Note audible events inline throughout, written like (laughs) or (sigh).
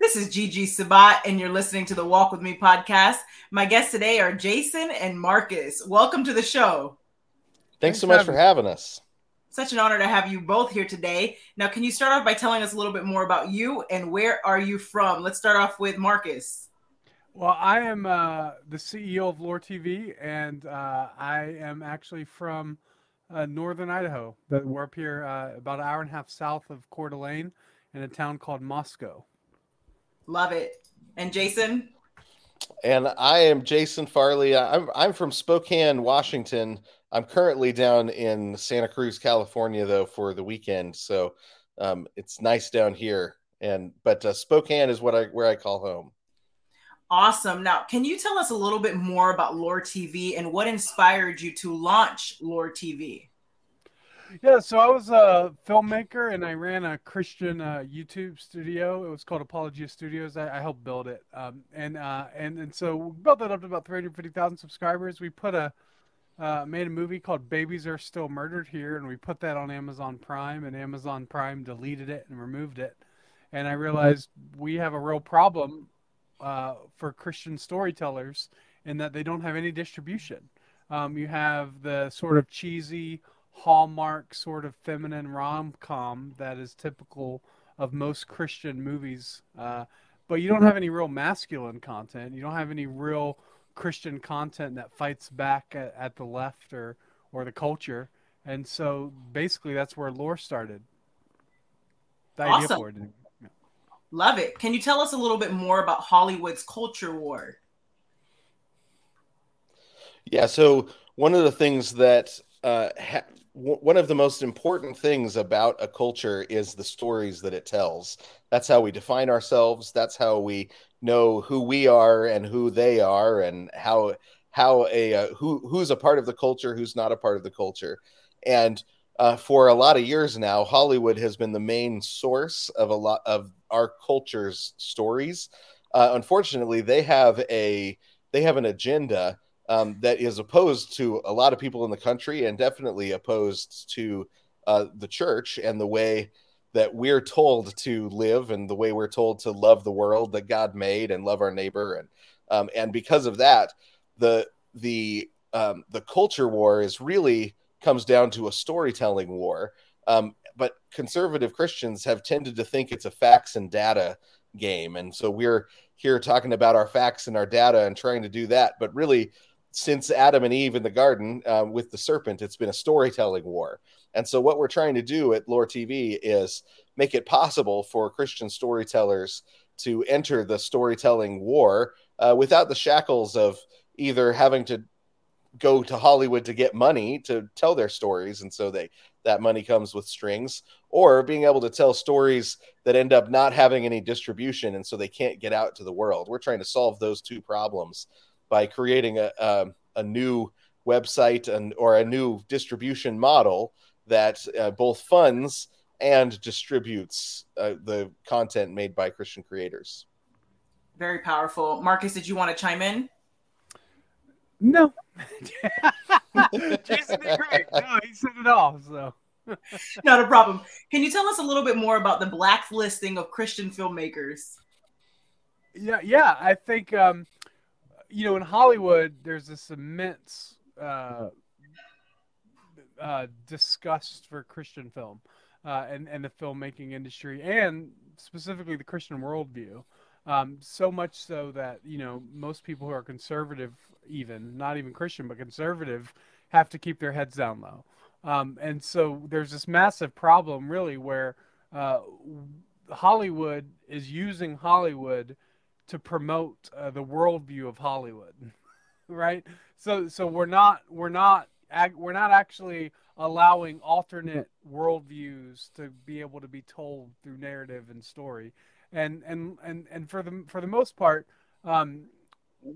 This is Gigi Sabat, and you're listening to the Walk With Me podcast. My guests today are Jason and Marcus. Welcome to the show. Thanks, Thanks so much for having us. Such an honor to have you both here today. Now, can you start off by telling us a little bit more about you and where are you from? Let's start off with Marcus. Well, I am uh, the CEO of Loor TV, and uh, I am actually from uh, northern Idaho. We're up here uh, about an hour and a half south of Coeur d'Alene in a town called Moscow. Love it. And Jason? And I am Jason Farley. I'm I'm from Spokane, Washington. I'm currently down in Santa Cruz, California, though, for the weekend. So um, it's nice down here. And but uh, Spokane is what I where I call home. Awesome. Now, can you tell us a little bit more about Loor TV and what inspired you to launch Loor TV? Yeah, so I was a filmmaker and I ran a Christian uh, YouTube studio. It was called Apologia Studios. I, I helped build it, um, and uh, and and so we built that up to about three hundred fifty thousand subscribers. We put a uh, made a movie called Babies Are Still Murdered Here, and we put that on Amazon Prime, and Amazon Prime deleted it and removed it. And I realized we have a real problem uh, for Christian storytellers in that they don't have any distribution. Um, you have the sort of cheesy hallmark sort of feminine rom com that is typical of most Christian movies. Uh, but you don't have any real masculine content. You don't have any real Christian content that fights back at, at the left or, or the culture. And so basically, that's where Loor started. The awesome. idea for it. Yeah. Love it. Can you tell us a little bit more about Hollywood's culture war? Yeah. So, one of the things that uh, ha- one of the most important things about a culture is the stories that it tells. That's how we define ourselves. That's how we know who we are and who they are, and how how a uh, who who's a part of the culture, who's not a part of the culture. And uh, for a lot of years now, Hollywood has been the main source of a lot of our culture's stories. Uh, unfortunately, they have a they have an agenda um, that is opposed to a lot of people in the country and definitely opposed to uh, the church and the way that we're told to live and the way we're told to love the world that God made and love our neighbor. And um, and because of that the the um, the culture war is really comes down to a storytelling war. Um, but conservative Christians have tended to think it's a facts and data game. And so we're here talking about our facts and our data and trying to do that. But really since Adam and Eve in the garden um, with the serpent, it's been a storytelling war. And so, what we're trying to do at Loor TV is make it possible for Christian storytellers to enter the storytelling war uh, without the shackles of either having to go to Hollywood to get money to tell their stories, and so they that money comes with strings, or being able to tell stories that end up not having any distribution, and so they can't get out to the world. We're trying to solve those two problems by creating a, a, a new website and or a new distribution model that uh, both funds and distributes uh, the content made by Christian creators. Very powerful. Marcus, did you want to chime in? No. (laughs) Jason did great. No, he said it all. So. (laughs) Not a problem. Can you tell us a little bit more about the blacklisting of Christian filmmakers? Yeah, yeah. I think um, you know, in Hollywood, there's this immense uh, uh, disgust for Christian film uh, and and the filmmaking industry, and specifically the Christian worldview. Um, so much so that you know most people who are conservative, even not even Christian but conservative, have to keep their heads down low. Um, and so there's this massive problem, really, where uh, Hollywood is using Hollywood to promote uh, the worldview of Hollywood, (laughs) right? So so we're not we're not we're not actually allowing alternate worldviews to be able to be told through narrative and story, and and and and for the for the most part, um,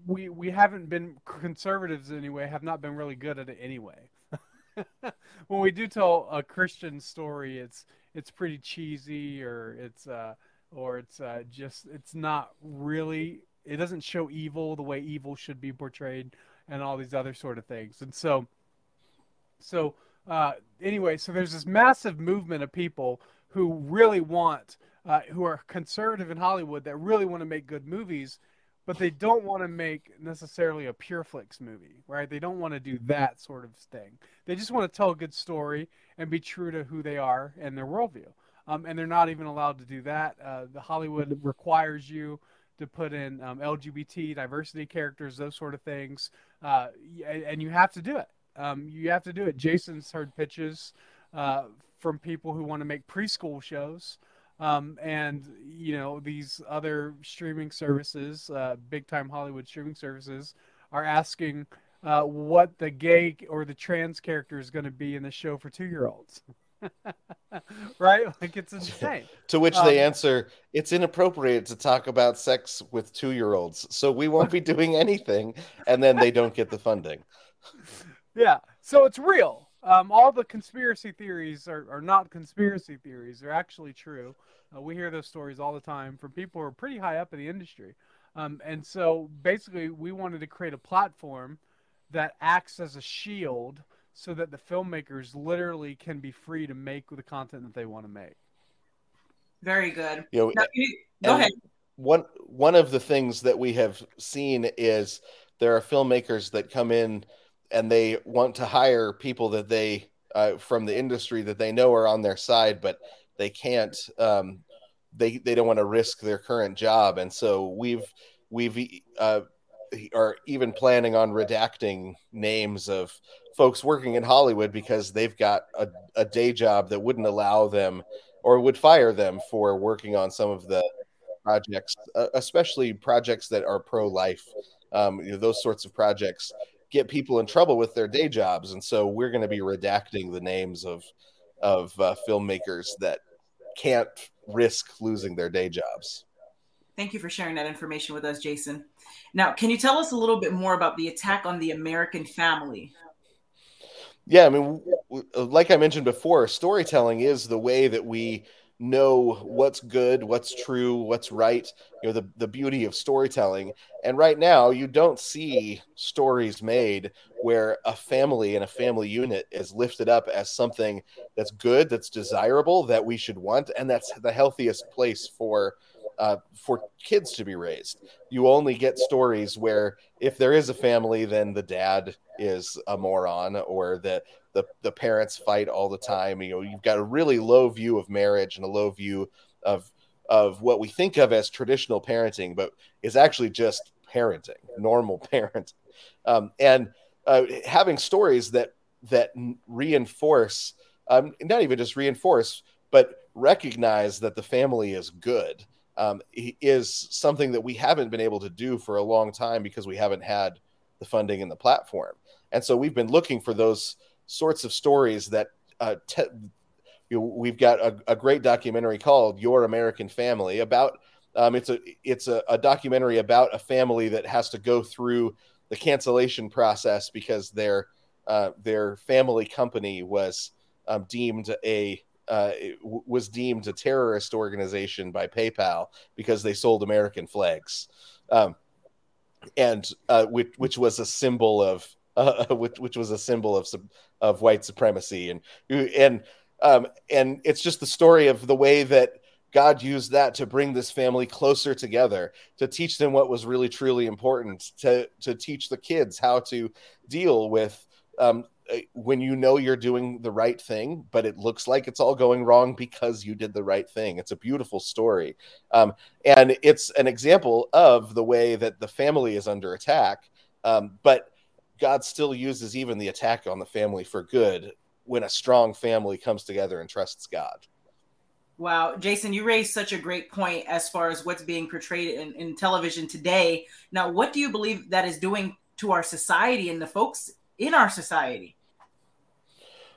we we haven't been conservatives anyway have not been really good at it anyway. (laughs) when we do tell a Christian story, it's it's pretty cheesy or it's uh, or it's uh, just it's not really it doesn't show evil the way evil should be portrayed and all these other sort of things and so so uh, anyway so there's this massive movement of people who really want uh, who are conservative in Hollywood that really want to make good movies, but they don't want to make necessarily a Pure Flix movie, right? They don't want to do that sort of thing. They just want to tell a good story and be true to who they are and their worldview. Um, and they're not even allowed to do that. Uh, the Hollywood requires you to put in um, LGBT diversity characters, those sort of things, uh, and you have to do it. Um, you have to do it. Jason's heard pitches uh, from people who want to make preschool shows. Um, and you know these other streaming services, uh, big time Hollywood streaming services, are asking uh, what the gay or the trans character is going to be in the show for two year olds. (laughs) right? Like it's insane. (laughs) to which um, they answer, "It's inappropriate to talk about sex with two year olds, so we won't be doing (laughs) anything." And then they don't get the funding. Yeah, so it's real. Um, all the conspiracy theories are, are not conspiracy theories; they're actually true. Uh, we hear those stories all the time from people who are pretty high up in the industry. Um, and so basically, we wanted to create a platform that acts as a shield so that the filmmakers literally can be free to make the content that they want to make. Very good. You know, now, go ahead. One one of the things that we have seen is there are filmmakers that come in and they want to hire people that they uh, from the industry that they know are on their side, but they can't um, they they don't want to risk their current job and so we've we've uh, are even planning on redacting names of folks working in Hollywood because they've got a, a day job that wouldn't allow them or would fire them for working on some of the projects, uh, especially projects that are pro life. Um, you know, those sorts of projects get people in trouble with their day jobs, and so we're going to be redacting the names of of uh, filmmakers that can't risk losing their day jobs. Thank you for sharing that information with us, Jason. Now, can you tell us a little bit more about the attack on the American family? Yeah, I mean, like I mentioned before, storytelling is the way that we know what's good, what's true, what's right, you know, the, the beauty of storytelling. And right now, you don't see stories made where a family and a family unit is lifted up as something that's good, that's desirable, that we should want, and that's the healthiest place for uh, for kids to be raised. You only get stories where if there is a family, then the dad is a moron or the the, the parents fight all the time. You know, you've got a really low view of marriage and a low view of of what we think of as traditional parenting, but is actually just parenting, normal (laughs) parenting, um, and uh, having stories that that reinforce, um, not even just reinforce, but recognize that the family is good um, is something that we haven't been able to do for a long time because we haven't had the funding and the platform. And so we've been looking for those sorts of stories that uh, te- you know, we've got a, a, great documentary called Your American Family about. Um, it's a it's a, a, documentary about a family that has to go through the cancellation process because their uh, their family company was um, deemed a uh, was deemed a terrorist organization by PayPal because they sold American flags, um, and uh, which, which was a symbol of (laughs) uh, which, which was a symbol of of white supremacy, and and um, and it's just the story of the way that God used that to bring this family closer together, to teach them what was really truly important, to to teach the kids how to deal with um, when you know you're doing the right thing, but it looks like it's all going wrong because you did the right thing. It's a beautiful story. Um, and it's an example of the way that the family is under attack. Um, but God still uses even the attack on the family for good when a strong family comes together and trusts God. Wow, Jason, you raised such a great point as far as what's being portrayed in, in television today. Now, what do you believe that is doing to our society and the folks in our society?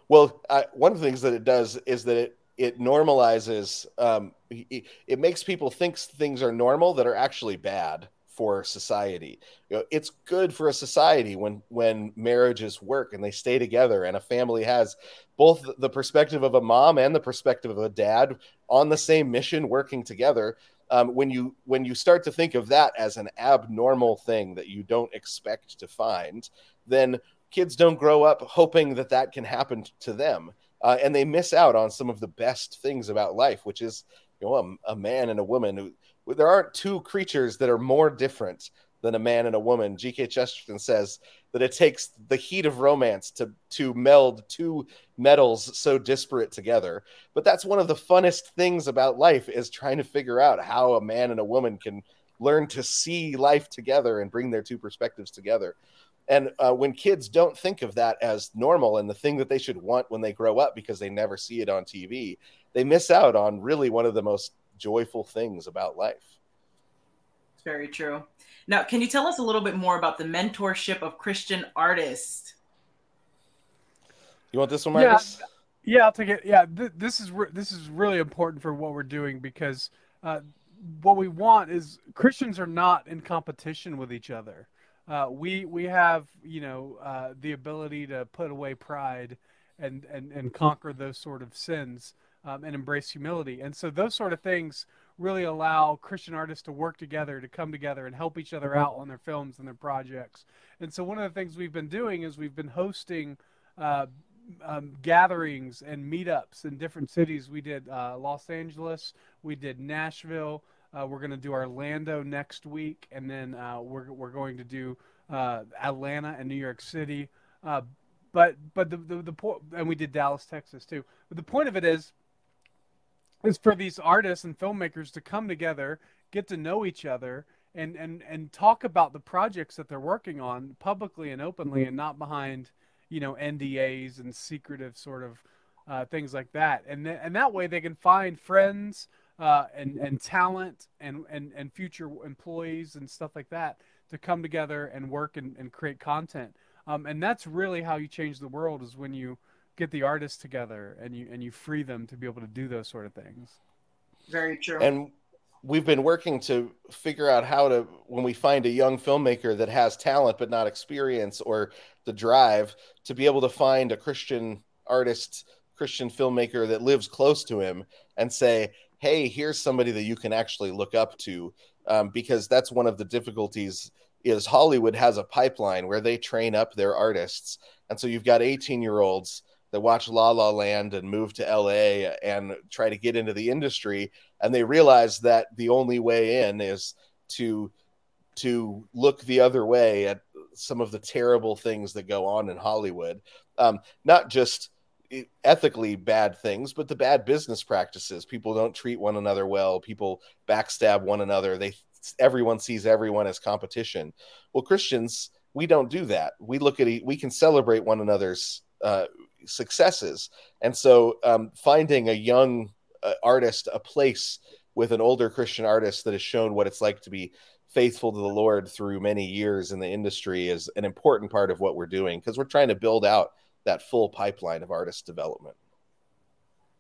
Well, one of the things that it does is that it it normalizes. Um, it, it, makes people think things are normal that are actually bad for society. You know, it's good for a society when when marriages work and they stay together, and a family has both the perspective of a mom and the perspective of a dad on the same mission, working together. Um, when you when you start to think of that as an abnormal thing that you don't expect to find, then kids don't grow up hoping that that can happen to them. Uh, and they miss out on some of the best things about life, which is you know a, a man and a woman who there aren't two creatures that are more different than a man and a woman. G.K. Chesterton says that it takes the heat of romance to to meld two metals so disparate together. But that's one of the funnest things about life is trying to figure out how a man and a woman can learn to see life together and bring their two perspectives together. And uh, when kids don't think of that as normal and the thing that they should want when they grow up because they never see it on TV, they miss out on really one of the most joyful things about life. It's very true. Now, can you tell us a little bit more about the mentorship of Christian artists? You want this one, Marcus? Yeah, yeah I'll take it. Yeah, th- this is re- this is really important for what we're doing because uh, what we want is Christians are not in competition with each other uh, we we have you know uh, the ability to put away pride and and and conquer those sort of sins um, and embrace humility. And so those sort of things really allow christian artists to work together to come together and help each other out on their films and their projects. And so one of the things we've been doing is we've been hosting uh, um, gatherings and meetups in different cities. We did uh, los angeles we did nashville uh, we're going to do Orlando next week, and then uh, we're we're going to do uh, Atlanta and New York City. Uh, but but the, the the point, and we did Dallas, Texas too. But the point of it is, is for these artists and filmmakers to come together, get to know each other, and and and talk about the projects that they're working on publicly and openly, and not behind you know NDAs and secretive sort of uh, things like that. And th- and that way they can find friends uh, and and talent and, and and future employees and stuff like that to come together and work and, and create content. Um, and that's really how you change the world is when you get the artists together and you and you free them to be able to do those sort of things. Very true. And we've been working to figure out how to when we find a young filmmaker that has talent but not experience or the drive to be able to find a Christian artist, Christian filmmaker that lives close to him and say, hey, here's somebody that you can actually look up to, um, because that's one of the difficulties. Is Hollywood has a pipeline where they train up their artists, and so you've got 18 year olds that watch La La Land and move to LA and try to get into the industry, and they realize that the only way in is to to look the other way at some of the terrible things that go on in Hollywood. Um, not just ethically bad things, but the bad business practices. People don't treat one another well. People backstab one another. They everyone sees everyone as competition. Well, Christians, we don't do that. We look at we can celebrate one another's uh, successes, and so um, finding a young uh, artist a place with an older Christian artist that has shown what it's like to be faithful to the Lord through many years in the industry is an important part of what we're doing because we're trying to build out that full pipeline of artist development.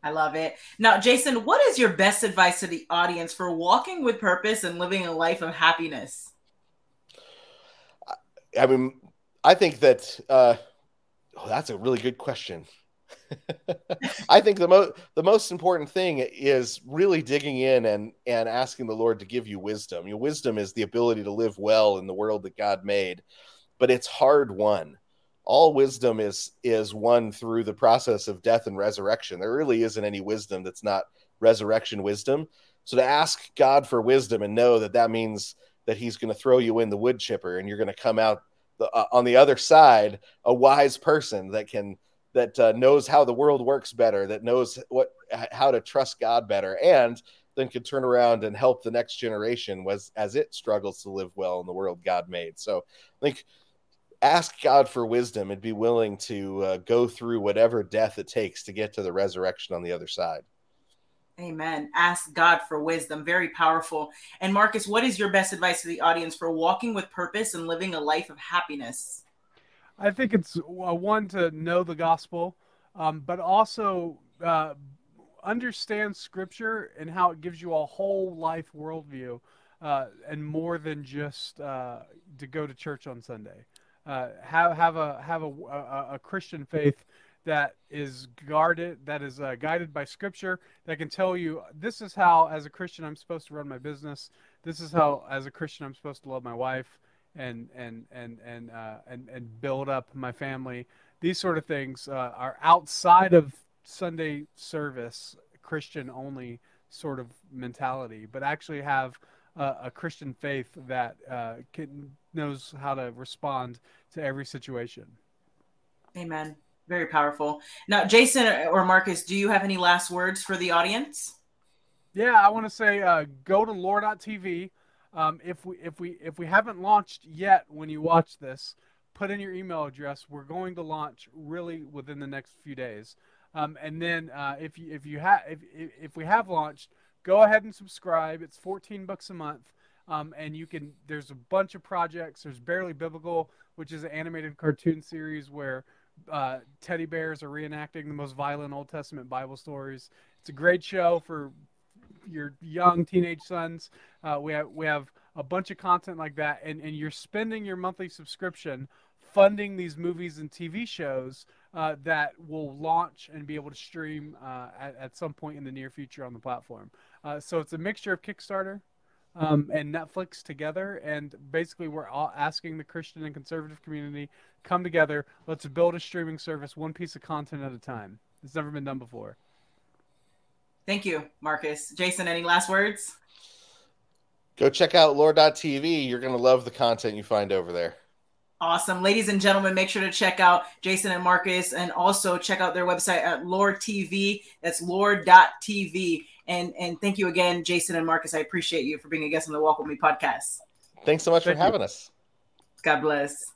I love it. Now, Jason, what is your best advice to the audience for walking with purpose and living a life of happiness? I mean, I think that uh, oh, that's a really good question. (laughs) I think the most the most important thing is really digging in and and asking the Lord to give you wisdom. Your wisdom is the ability to live well in the world that God made, but it's hard won all wisdom is is won through the process of death and resurrection. There really isn't any wisdom that's not resurrection wisdom. So to ask God for wisdom and know that that means that He's going to throw you in the wood chipper and you're going to come out the, uh, on the other side a wise person that can that uh, knows how the world works better, that knows what how to trust God better, and then can turn around and help the next generation was as it struggles to live well in the world God made. So I think ask God for wisdom and be willing to uh, go through whatever death it takes to get to the resurrection on the other side. Amen. Ask God for wisdom. Very powerful. And Marcus, what is your best advice to the audience for walking with purpose and living a life of happiness? I think it's uh, one to know the gospel, um, but also uh, understand scripture and how it gives you a whole life worldview uh, and more than just uh, to go to church on Sunday uh, have have a have a, a, a, Christian faith that is guarded, that is uh, guided by Scripture, that can tell you this is how, as a Christian, I'm supposed to run my business. This is how, as a Christian, I'm supposed to love my wife and and and and uh, and and build up my family. These sort of things uh, are outside of Sunday service, Christian only sort of mentality, but actually have a, a Christian faith that uh, can, knows how to respond to every situation. Amen. Very powerful. Now, Jason or Marcus, do you have any last words for the audience? Yeah, I want to say uh, go to loor.tv. Um, if we if we if we haven't launched yet when you watch this, put in your email address. We're going to launch really within the next few days. Um, and then uh, if you if you have if if we have launched, go ahead and subscribe. It's 14 bucks a month. Um, and you can there's a bunch of projects. There's Barely Biblical, which is an animated cartoon series where uh, teddy bears are reenacting the most violent Old Testament Bible stories. It's a great show for your young teenage sons. Uh, we have we have a bunch of content like that, and and you're spending your monthly subscription funding these movies and TV shows uh, that will launch and be able to stream uh, at, at some point in the near future on the platform. Uh, so it's a mixture of Kickstarter um, and Netflix together, and basically we're all asking the Christian and conservative community come together. Let's build a streaming service, one piece of content at a time. It's never been done before. Thank you, Marcus. Jason, any last words? Go check out loor.tv. You're going to love the content you find over there. Awesome. Ladies and gentlemen, make sure to check out Jason and Marcus and also check out their website at Loor TV. That's loor.tv. And and thank you again, Jason and Marcus. I appreciate you for being a guest on the Walk With Me podcast. Thanks so much thank for having us. God bless.